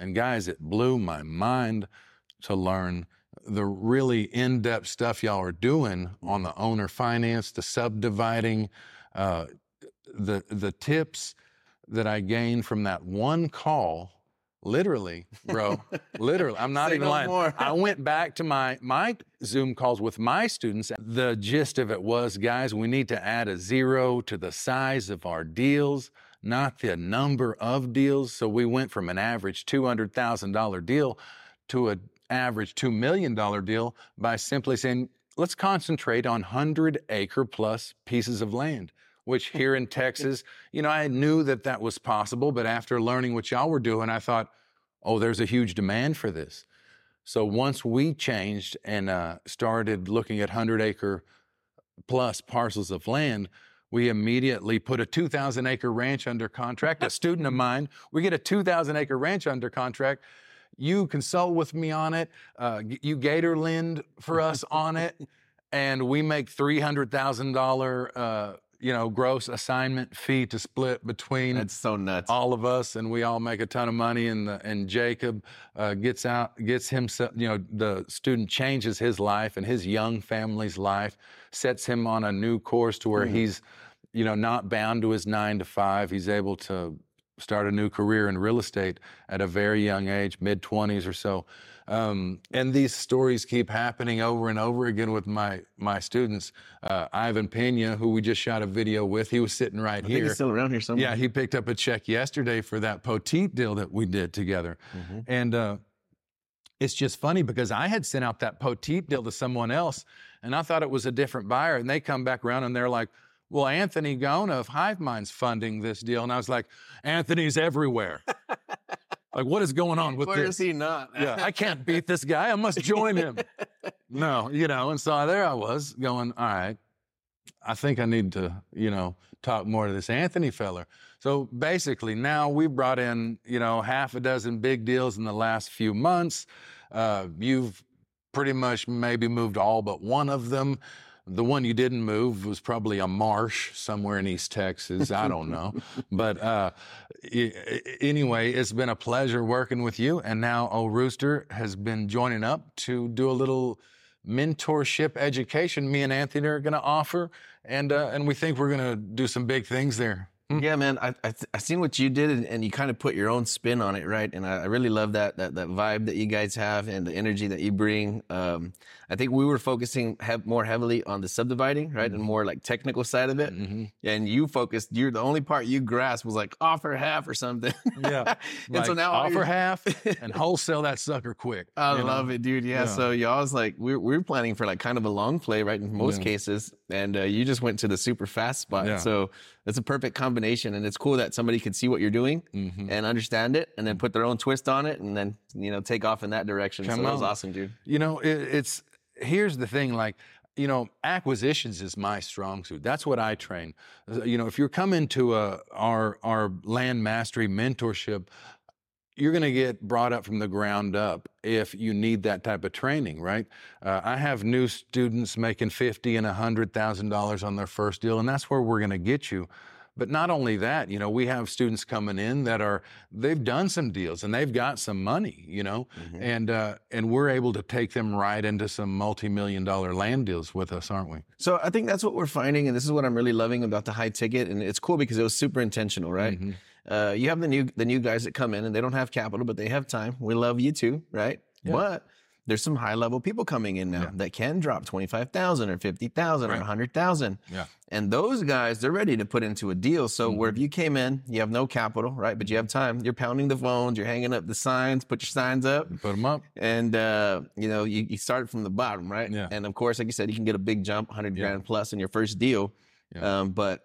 And guys, it blew my mind to learn the really in-depth stuff y'all are doing on the owner finance, the subdividing, uh, the the tips that I gained from that one call. Literally, bro. literally, I'm not Say even no lying. more. I went back to my my Zoom calls with my students. The gist of it was, guys, we need to add a zero to the size of our deals, not the number of deals. So we went from an average two hundred thousand dollar deal to an average two million dollar deal by simply saying, let's concentrate on hundred acre plus pieces of land. Which here in Texas, you know, I knew that that was possible, but after learning what y'all were doing, I thought, oh, there's a huge demand for this. So once we changed and uh, started looking at 100 acre plus parcels of land, we immediately put a 2,000 acre ranch under contract. a student of mine, we get a 2,000 acre ranch under contract. You consult with me on it. Uh, you gator lend for us on it. And we make $300,000 you know, gross assignment fee to split between That's so nuts. all of us, and we all make a ton of money. And the, and Jacob uh, gets out, gets himself. You know, the student changes his life and his young family's life, sets him on a new course to where he's, you know, not bound to his nine to five. He's able to start a new career in real estate at a very young age, mid twenties or so. Um, and these stories keep happening over and over again with my my students. Uh, Ivan Pena, who we just shot a video with, he was sitting right I here. think it's still around here somewhere. Yeah, he picked up a check yesterday for that Poteet deal that we did together. Mhm. And uh, it's just funny because I had sent out that Poteet deal to someone else and I thought it was a different buyer. And they come back around and they're like, well, Anthony Gona of Hive Mind's funding this deal. And I was like, Anthony's everywhere. like, what is going on with Where this? is he not? yeah, I can't beat this guy. I must join him. no, you know, and so there I was going, all right, I think I need to, you know, talk more to this Anthony feller. So basically, now we've brought in, you know, half a dozen big deals in the last few months. Uh, you've pretty much maybe moved all but one of them. The one you didn't move was probably a marsh somewhere in East Texas. I don't know. But uh, anyway, it's been a pleasure working with you. And now O Rooster has been joining up to do a little mentorship education me and Anthony are going to offer. And, uh, and we think we're going to do some big things there. Yeah, man, I I, I seen what you did, and, and you kind of put your own spin on it, right? And I, I really love that that that vibe that you guys have and the energy that you bring. Um, I think we were focusing hev- more heavily on the subdividing, right, and more like technical side of it. Mm-hmm. And you focused. You're the only part you grasped was like offer half or something. Yeah. and so now offer half and wholesale that sucker quick. I you know? love it, dude. Yeah. Yeah. So y'all was like, we're, we're planning for like kind of a long play, right? In most Yeah. cases. And uh, you just went to the super fast spot. Yeah. So it's a perfect combination. And it's cool that somebody can see what you're doing Mhm. and understand it and then put their own twist on it and then, you know, take off in that direction. Come so that was awesome, dude. You know, it, it's here's the thing like, you know, acquisitions is my strong suit. That's what I train. Uh, You know, if you're coming to a, our our land mastery mentorship, you're going to get brought up from the ground up if you need that type of training, right? Uh, I have new students making fifty and a hundred thousand dollars on their first deal, and that's where we're going to get you. But not only that, you know, we have students coming in that are they've done some deals and they've got some money, you know, and uh, and we're able to take them right into some multi-million dollar land deals with us, aren't we? So I think that's what we're finding, and this is what I'm really loving about the high ticket, and it's cool because it was super intentional, right? Mm-hmm. Uh, you have the new the new guys that come in, and they don't have capital, but they have time. We love you too, right? Yeah. But there's some high level people coming in now Yeah. that can drop twenty five thousand or fifty thousand or Right. a hundred thousand, Yeah. and those guys they're ready to put into a deal. So where if Mm-hmm. you came in, you have no capital, right? But you have time. You're pounding the phones, you're hanging up the signs, put your signs up Put them up. and uh, you know you, you start from the bottom right Yeah. and of course like you said you can get a big jump 100 Yeah. grand plus in your first deal Yeah. um, but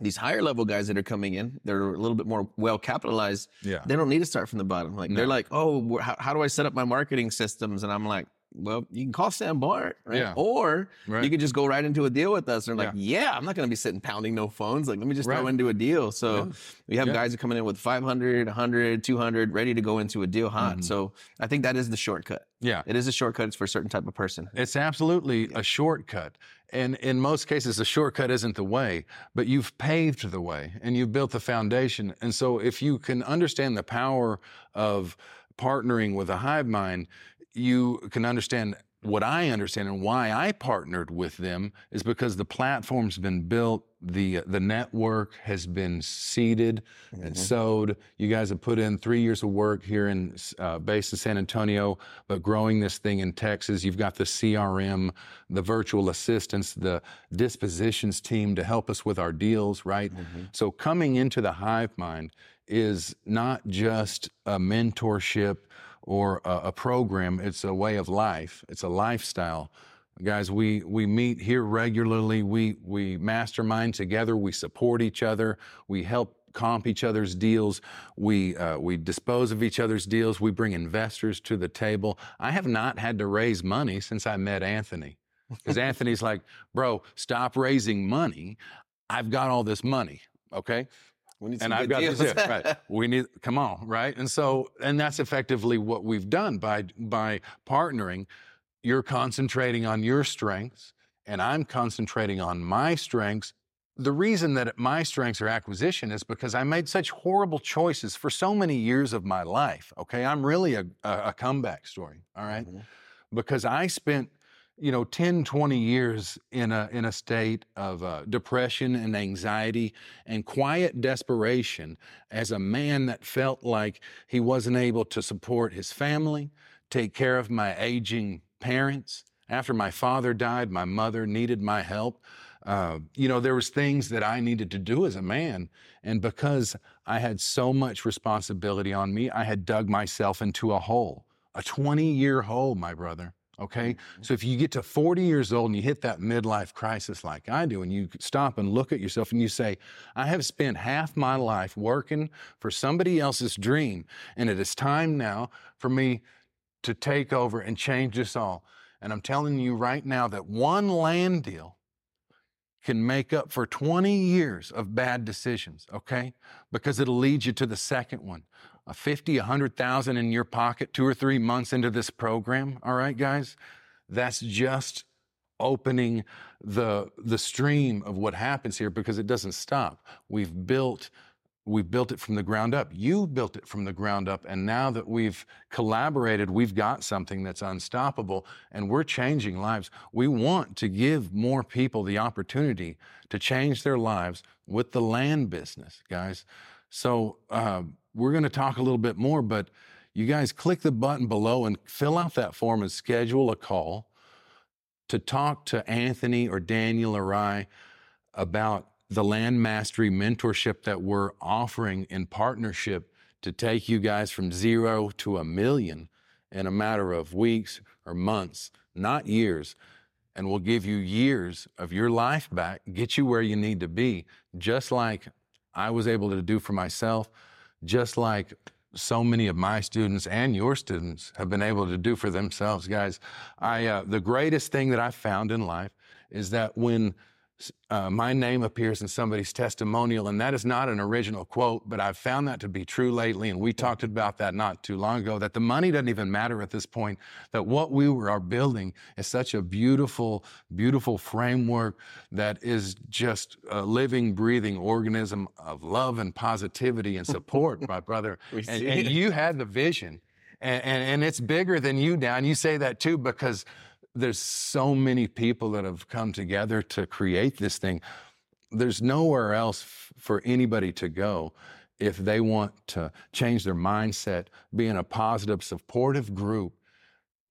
these higher level guys that are coming in they're a little bit more well capitalized Yeah. they don't need to start from the bottom. Like they're like oh how, how do i set up my marketing systems? And i'm like well, you can call Sam Bart, right? Yeah. Or Right. you could just go right into a deal with us. And they're like, yeah, I'm not going to be sitting pounding no phones. Like, let me just throw into a deal. So Yeah. we have Yeah. guys that coming in with 500, 100, 200, ready to go into a deal hot. Mhm. So I think that is the shortcut. Yeah. It is a shortcut. It's for a certain type of person. It's absolutely a shortcut. And in most cases, the shortcut isn't the way, but you've paved the way and you've built the foundation. And so, if you can understand the power of partnering with a hive mind, you can understand what I understand and why I partnered with them is because the platform's been built, the uh, the network has been seeded and mm-hmm. sowed. You guys have put in three years of work here in uh, based in San Antonio, but growing this thing in Texas. You've got the CRM, the virtual assistants, the dispositions team to help us with our deals, right? Mm-hmm. So coming into the Hive Mind is not just a mentorship or a, a program. It's a way of life. It's a lifestyle. Guys, we, we meet here regularly. We, we mastermind together. We support each other. We help comp each other's deals. We, uh, we dispose of each other's deals. We bring investors to the table. I have not had to raise money since I met Anthony. Because Anthony's like, bro, stop raising money. I've got all this money. Okay We need and some I've good got deals. this. Yeah, right. We need come on, right? And so, and that's effectively what we've done by by partnering. You're concentrating on your strengths, and I'm concentrating on my strengths. The reason that my strengths are acquisition is because I made such horrible choices for so many years of my life. Okay, I'm really a, a, a comeback story. All right? Mhm. because I spent you know 10 20 years in a in a state of uh, depression and anxiety and quiet desperation as a man that felt like he wasn't able to support his family take care of my aging parents. After my father died my mother needed my help. Uh, you know there was things that i needed to do as a man and because i had so much responsibility on me i had dug myself into a hole a 20 year hole my brother Okay. Mm-hmm. So if you get to 40 years old and you hit that midlife crisis like I do, and you stop and look at yourself and you say, I have spent half my life working for somebody else's dream, and it is time now for me to take over and change this all. And I'm telling you right now that one land deal can make up for 20 years of bad decisions, okay? Because it'll lead you to the second one. A 50, a 100,000 in your pocket 2 or 3 months into this program, all right guys? That's just opening the the stream of what happens here because it doesn't stop. We've built we've built it from the ground up. You built it from the ground up and now that we've collaborated, we've got something that's unstoppable and we're changing lives. We want to give more people the opportunity to change their lives with the land business, guys. So uh, we're going to talk a little bit more, but you guys click the button below and fill out that form and schedule a call to talk to Anthony or Daniel or I about the land mastery mentorship that we're offering in partnership to take you guys from zero to a million in a matter of weeks or months, not years. And we'll give you years of your life back, get you where you need to be, just like I was able to do for myself, just like so many of my students and your students have been able to do for themselves, guys. I uh, the greatest thing that I found in life is that when uh, my name appears in somebody's testimonial, and that is not an original quote, but I've found that to be true lately, and we talked about that not too long ago. That the money doesn't even matter at this point. That what we were, are building is such a beautiful, beautiful framework that is just a living, breathing organism of love and positivity and support, my brother. And, and you had the vision, and, and and it's bigger than you now. And you say that too because there's so many people that have come together to create this thing. There's nowhere else f- for anybody to go if they want to change their mindset, be in a positive, supportive group,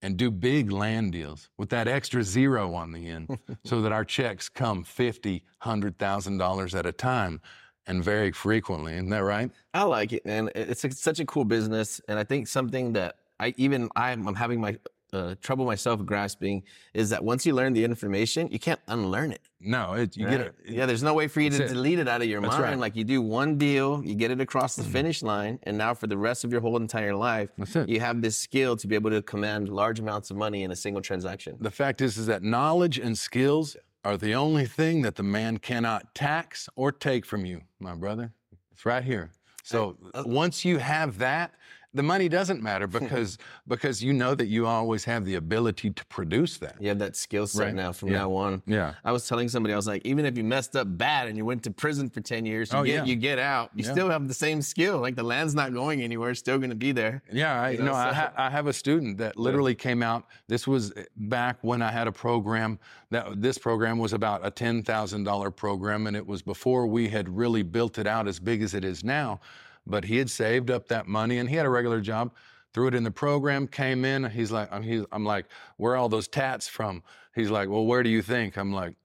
and do big land deals with that extra zero on the end so that our checks come fifty, hundred thousand dollars at a time and very frequently. Isn't that right? I like it, man. It's, it's such a cool business, and I think something that I even I'm, I'm having my uh, trouble myself grasping is that once you learn the information, you can't unlearn it. No, it, you right? get it. Yeah, there's no way for you to it. delete it out of your That's mind. right. Like you do one deal, you get it across the finish line, and now for the rest of your whole entire life, you have this skill to be able to command large amounts of money in a single transaction. The fact is, is that knowledge and skills are the only thing that the man cannot tax or take from you, my brother. It's right here. So uh, once you have that, the money doesn't matter because because you know that you always have the ability to produce that. You have that skill set Right. now from Yeah. now on. Yeah. I was telling somebody, I was like, even if you messed up bad and you went to prison for 10 years, you, Oh, get, yeah. you get out, you Yeah. still have the same skill. Like the land's not going anywhere, it's still going to be there. Yeah, I You know, know, I, ha- I have a student that literally came out. This was eh, back when I had a program that this program was about a ten thousand dollar program, and it was before we had really built it out as big as it is now. But he had saved up that money, and he had a regular job. Threw it in the program, came in. He's like, I'm, he's, I'm like, where are all those tats from? He's like, well, where do you think? I'm like,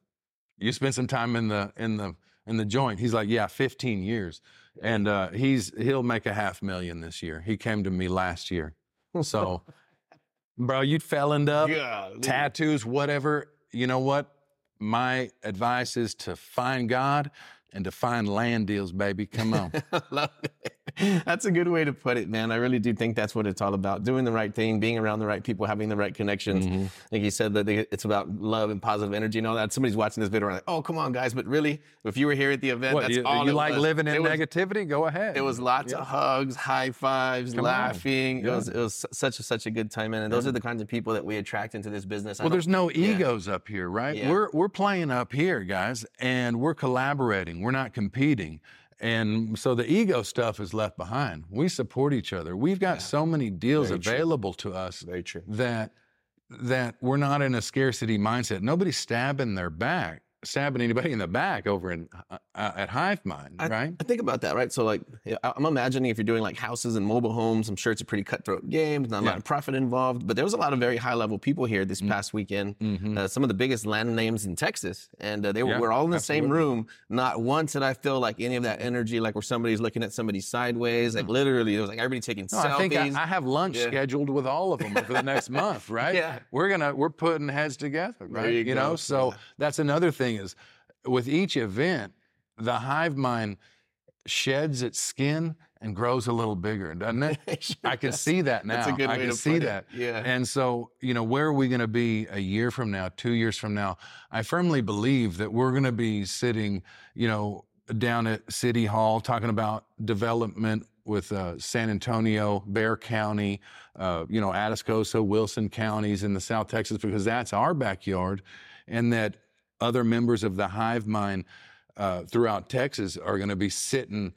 you spent some time in the in the in the joint. He's like, yeah, 15 years, and uh, he's he'll make a half million this year. He came to me last year, so, bro, you feloned up, Golly. tattoos, whatever. You know what? My advice is to find God and to find land deals, baby. Come on. That's a good way to put it, man. I really do think that's what it's all about. Doing the right thing, being around the right people, having the right connections. Mm-hmm. Like you said, that it's about love and positive energy and all that. Somebody's watching this video and like, oh, come on, guys. But really, if you were here at the event, what that's you, all you like was. living in It was- negativity? Go ahead. It was lots of hugs, high fives, Come laughing. It was it was such a such a good time, man. And those are the kinds of people that we attract into this business. I Well, there's no yeah. egos up here, right? Yeah. We're we're playing up here, guys, and we're collaborating. We're not competing. And so the ego stuff is left behind. We support each other. We've got so many deals Very true. available to us Very true. that that we're not in a scarcity mindset. Nobody's stabbing their back, stabbing anybody in the back over in uh, uh, at Hive Mind, I, right? I think about that, right? So, like, I'm imagining if you're doing like houses and mobile homes, I'm sure it's a pretty cutthroat game. There's not a lot of profit involved, but there was a lot of very high level people here this past weekend. Mhm. Uh, some of the biggest land names in Texas, and uh, they were, Yeah, we're all in the same room. Not once did I feel like any of that energy, like where somebody's looking at somebody sideways. Like literally, it was like everybody taking No, selfies. I think I, I have lunch Yeah. scheduled with all of them for the next month, right? Yeah. We're gonna we're putting heads together, right? you know, so Yeah. that's another thing is with each event, the hive mind sheds its skin and grows a little bigger, doesn't it? I can see that now. That's a good I way can to see put it. that. Yeah. And so, you know, where are we going to be a year from now, two years from now? I firmly believe that we're going to be sitting, you know, down at City Hall talking about development with uh, San Antonio, Bexar County, uh, you know, Atascosa, Wilson counties in the South Texas, because that's our backyard, and that other members of the hive mind uh, throughout Texas are going to be sitting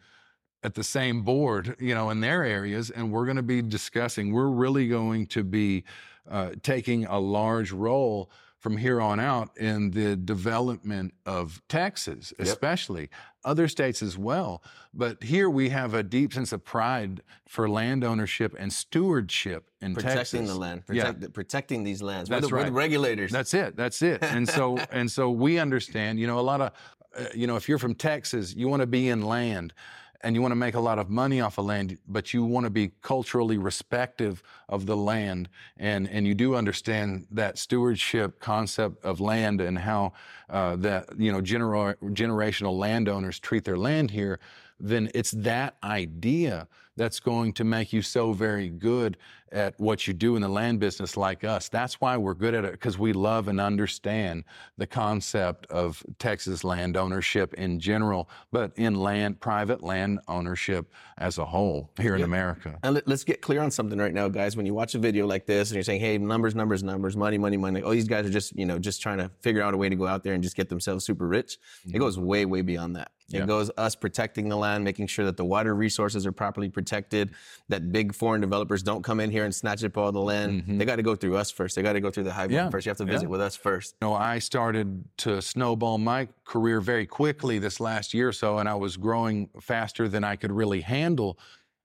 at the same board, you know, in their areas, and we're going to be discussing. We're really going to be uh, taking a large role from here on out in the development of Texas, especially other states as well. But here we have a deep sense of pride for land ownership and stewardship in protecting Texas. the land, Yeah. protecting these lands. That's we're, the, we're the right. regulators. That's it. That's it. And so and so we understand. You know, a lot of uh, you know, if you're from Texas, you want to be in land, and you want to make a lot of money off of land, but you want to be culturally respective of the land, and and you do understand that stewardship concept of land and how uh, that you know genera- generational landowners treat their land here. Then it's that idea that's going to make you so very good at what you do in the land business like us. That's why we're good at it because we love and understand the concept of Texas land ownership in general, but in land, private land ownership as a whole here in America. And let, us get clear on something right now, guys. When you watch a video like this and you're saying, "Hey, numbers, numbers, numbers, money, money, money," oh, these guys are just, you know, just trying to figure out a way to go out there and just get themselves super rich. It mm-hmm. goes way, way beyond that. Yeah. It goes us protecting the land, making sure that the water resources are properly protected, that big foreign developers don't come in here and snatch up all the land. They got to go through us first. They got to go through the hive Yeah. first. You have to visit Yeah. with us first. You know, I started to snowball my career very quickly this last year or so, and I was growing faster than I could really handle.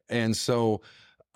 And so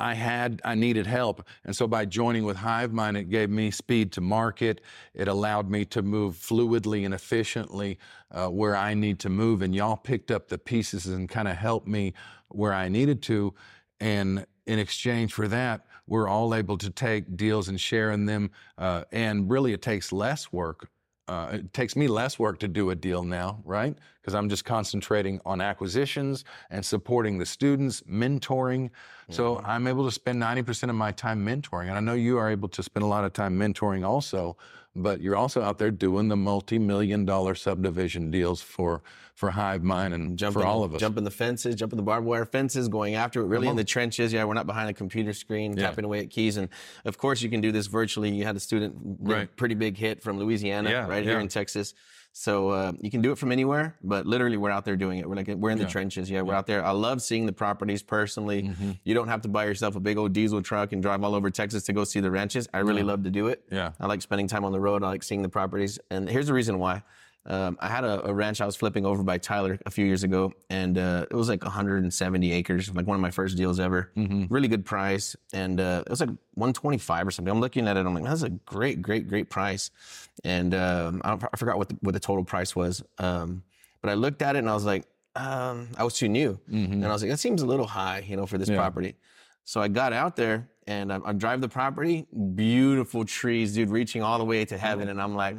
I had, I needed help. And so by joining with HiveMind, it gave me speed to market. It allowed me to move fluidly and efficiently uh, where I need to move. And y'all picked up the pieces and kind of helped me where I needed to. And in exchange for that, we're all able to take deals and share in them. Uh, and really, it takes less work. Uh, it takes me less work to do a deal now, right? Because I'm just concentrating on acquisitions and supporting the students, mentoring. So I'm able to spend 90% of my time mentoring. And I know you are able to spend a lot of time mentoring also, but you're also out there doing the multi-million dollar subdivision deals for for Hive Mind and jumping, for all of us. Jumping the fences, jumping the barbed wire fences, going after it really in the trenches. Yeah, we're not behind a computer screen, Yeah. tapping away at keys. And of course, you can do this virtually. You had a student, Right. pretty big hit from Louisiana, Yeah, right here in Texas. So uh, you can do it from anywhere, but literally we're out there doing it. We're like we're in the trenches. Yeah, we're out there. I love seeing the properties personally. Mm-hmm. You don't have to buy yourself a big old diesel truck and drive all over Texas to go see the ranches. I really love to do it. Yeah. I like spending time on the road. I like seeing the properties. And here's the reason why. Um, I had a, a ranch I was flipping over by Tyler a few years ago, and uh, it was like 170 acres, like one of my first deals ever. Really good price, and uh, it was like 125 or something. I'm looking at it, I'm like, that's a great, great, great price. And um, I, I forgot what the, what the total price was, um, but I looked at it and I was like, um, I was too new, and I was like, that seems a little high, you know, for this property. So I got out there and I, I drive the property, beautiful trees, dude, reaching all the way to heaven. And I'm like,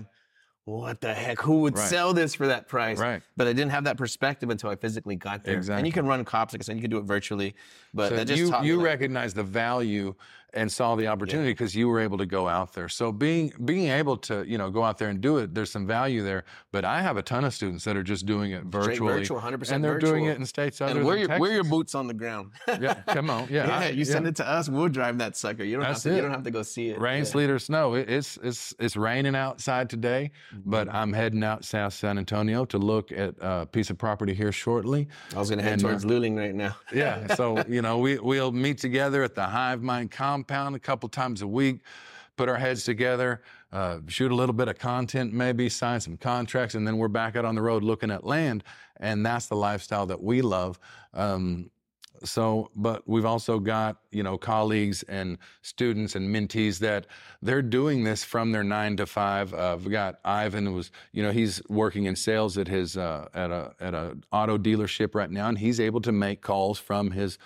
what the heck? Who would Right. sell this for that price? Right. But I didn't have that perspective until I physically got there. And you can run comps, like I said, you can do it virtually. But So that just you you recognize the value and saw the opportunity because you were able to go out there. So being being able to you know go out there and do it, there's some value there. But I have a ton of students that are just doing it virtually, virtual, 100% and they're doing it in states other and wear than your, wear your boots on the ground. Yeah, come on, yeah, yeah, I- you send it to us, we'll drive that sucker. You don't That's have to. it. You don't have to go see it. Rain, Yeah. sleet, or snow. It, it's it's it's raining outside today, but Mm-hmm. I'm heading out South San Antonio to look at a piece of property here shortly. I was gonna head And, uh, towards Luling right now. Yeah. So, you know, we, we'll meet together at the Hive Mind compound a couple times a week, put our heads together, uh, shoot a little bit of content, maybe sign some contracts, and then we're back out on the road looking at land. And that's the lifestyle that we love. Um, so, but we've also got, you know, colleagues and students and mentees that they're doing this from their nine to five. Uh, we've got Ivan was, you know, he's working in sales at his, uh, at a, at a auto dealership right now, and he's able to make calls from his,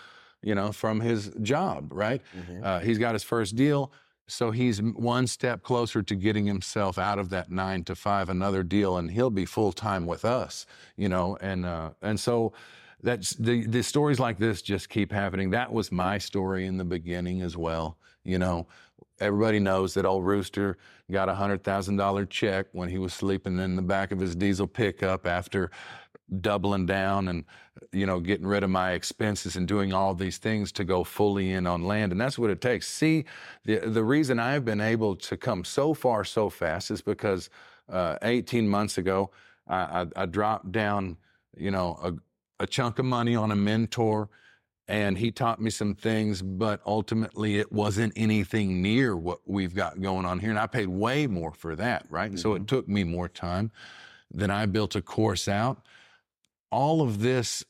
you know, from his job, right? Uh, he's got his first deal. So he's one step closer to getting himself out of that nine to five, another deal, and he'll be full time with us, you know. And uh, and so that's the the stories like this just keep happening. That was my story in the beginning as well, you know. Everybody knows that old Rooster got a hundred thousand dollar check when he was sleeping in the back of his diesel pickup after doubling down and you know getting rid of my expenses and doing all these things to go fully in on land. And that's what it takes. See the the reason i've been able to come so far so fast is because uh, 18 months ago I, I, I dropped down you know a, a chunk of money on a mentor and he taught me some things but ultimately it wasn't anything near what we've got going on here. And i paid way more for that right? So it took me more time then i built a course out all of this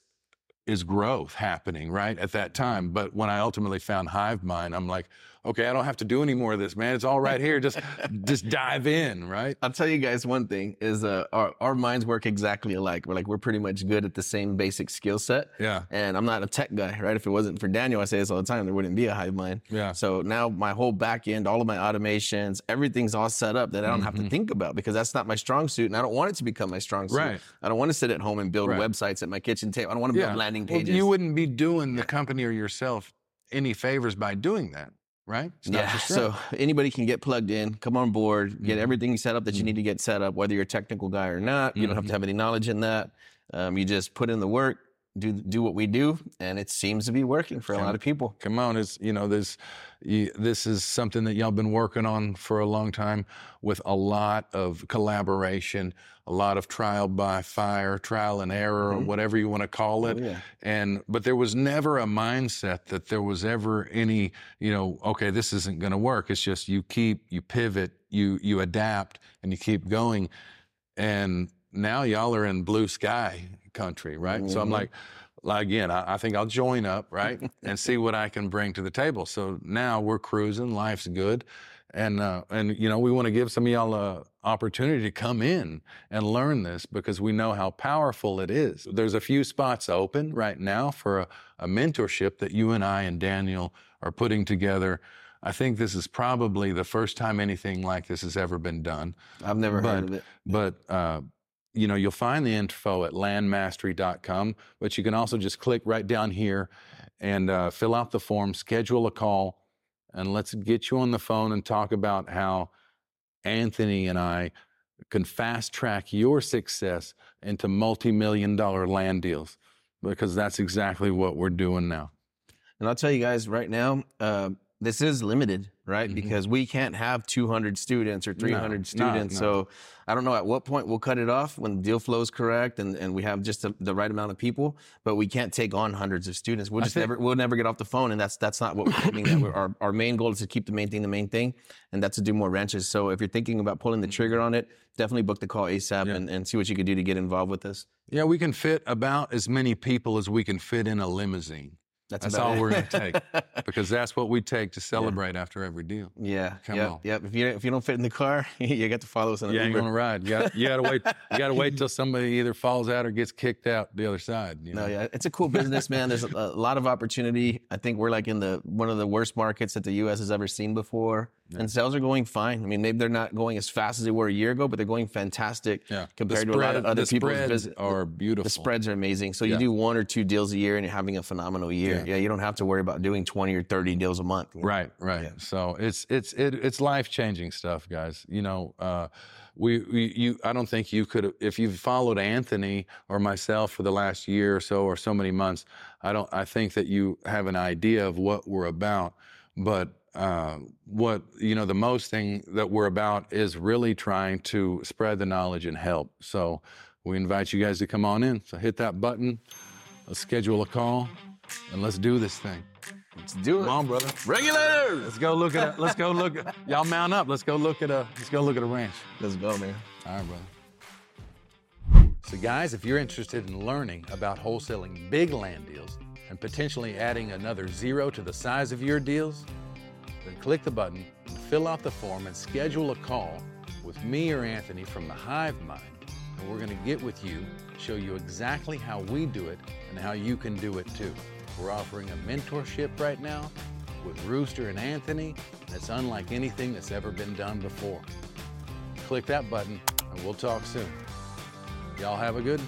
is growth happening right at that time. But when I ultimately found Hive Mind, I'm like, okay, I don't have to do any more of this, man. It's all right here. Just just dive in, right? I'll tell you guys one thing is uh, our, our minds work exactly alike. We're like, we're pretty much good at the same basic skill set. Yeah. And I'm not a tech guy, right? If it wasn't for Daniel, I say this all the time, there wouldn't be a hive mind. Yeah. So now my whole back end, all of my automations, everything's all set up that I don't have to think about because that's not my strong suit and I don't want it to become my strong suit. Right. I don't want to sit at home and build Right. websites at my kitchen table. I don't want to build landing Well, pages. you wouldn't be doing the company or yourself any favors by doing that, right? It's yeah. your So anybody can get plugged in, come on board, get Mhm. everything set up that you need to get set up, whether you're a technical guy or not. You don't have to have any knowledge in that. Um, you just put in the work, do do what we do, and it seems to be working for a lot of people. come on it's you know this you, this is something that y'all been working on for a long time with a lot of collaboration a lot of trial by fire trial and error or mm-hmm. whatever you want to call it Oh, yeah. and but there was never a mindset that there was ever any you know okay this isn't going to work it's just you keep you pivot you you adapt and you keep going and now y'all are in blue sky country, right? So I'm Mhm. like, like, again, I, I think I'll join up, right, and see what I can bring to the table. So now we're cruising, life's good, and uh, and you know we want to give some of y'all a, opportunity to come in and learn this because we know how powerful it is. There's a few spots open right now for a, a mentorship that you and I and Daniel are putting together. I think this is probably the first time anything like this has ever been done. I've never but, heard of it. But uh, you know, you'll find the info at landmastery.com, but you can also just click right down here and uh, fill out the form, schedule a call, and let's get you on the phone and talk about how Anthony and I can fast track your success into multi-million dollar land deals because that's exactly what we're doing now. And I'll tell you guys right now, uh, this is limited, right? Mhm. Because we can't have 200 students or 300 no, students. no. So I don't know at what point we'll cut it off when the deal flow is correct and, and we have just the, the right amount of people. But we can't take on hundreds of students. We'll just think- never we'll never get off the phone, and that's that's not what we're aiming at. We're- Our our main goal is to keep the main thing the main thing, and that's to do more ranches. So if you're thinking about pulling the trigger on it, definitely book the call ASAP Yeah. and, and see what you can do to get involved with us. Yeah, we can fit about as many people as we can fit in a limousine. That's about all it. we're going to take because that's what we take to celebrate after every deal. Yeah, Come yep, on. yep. If you if you don't fit in the car, you got to follow us on You an ain't Uber. going to ride. You got, you got to wait. You got to wait till somebody either falls out or gets kicked out the other side. You No, know? yeah, it's a cool business, man. There's a, a lot of opportunity. I think we're like in the one of the worst markets that the U.S. has ever seen before, and sales are going fine. I mean, maybe they're not going as fast as they were a year ago, but they're going fantastic Yeah. compared the to a lot of spread- other the people's spreads business. are beautiful. The spreads are amazing. So you do one or two deals a year, and you're having a phenomenal year. Yeah. Yeah, you don't have to worry about doing 20 or 30 deals a month. Right, right. So it's it's it, it's life changing stuff, guys. You know, uh, we, we you I don't think you could if you've followed Anthony or myself for the last year or so or so many months. I don't. I think that you have an idea of what we're about, but. Uh, what you know, the most thing that we're about is really trying to spread the knowledge and help. So we invite you guys to come on in. So hit that button, let's schedule a call, and let's do this thing. Let's do it. Come on, brother. Regulators! Let's go look at. A, let's go look. At, y'all mount up. Let's go look at a. Let's go look at a ranch. Let's go, man. All right, brother. So, guys, if you're interested in learning about wholesaling big land deals and potentially adding another zero to the size of your deals, then click the button, fill out the form, and schedule a call with me or Anthony from the Hive Mind. And we're going to get with you, show you exactly how we do it and how you can do it too. We're offering a mentorship right now with Rooster and Anthony that's unlike anything that's ever been done before. Click that button and we'll talk soon. Y'all have a good.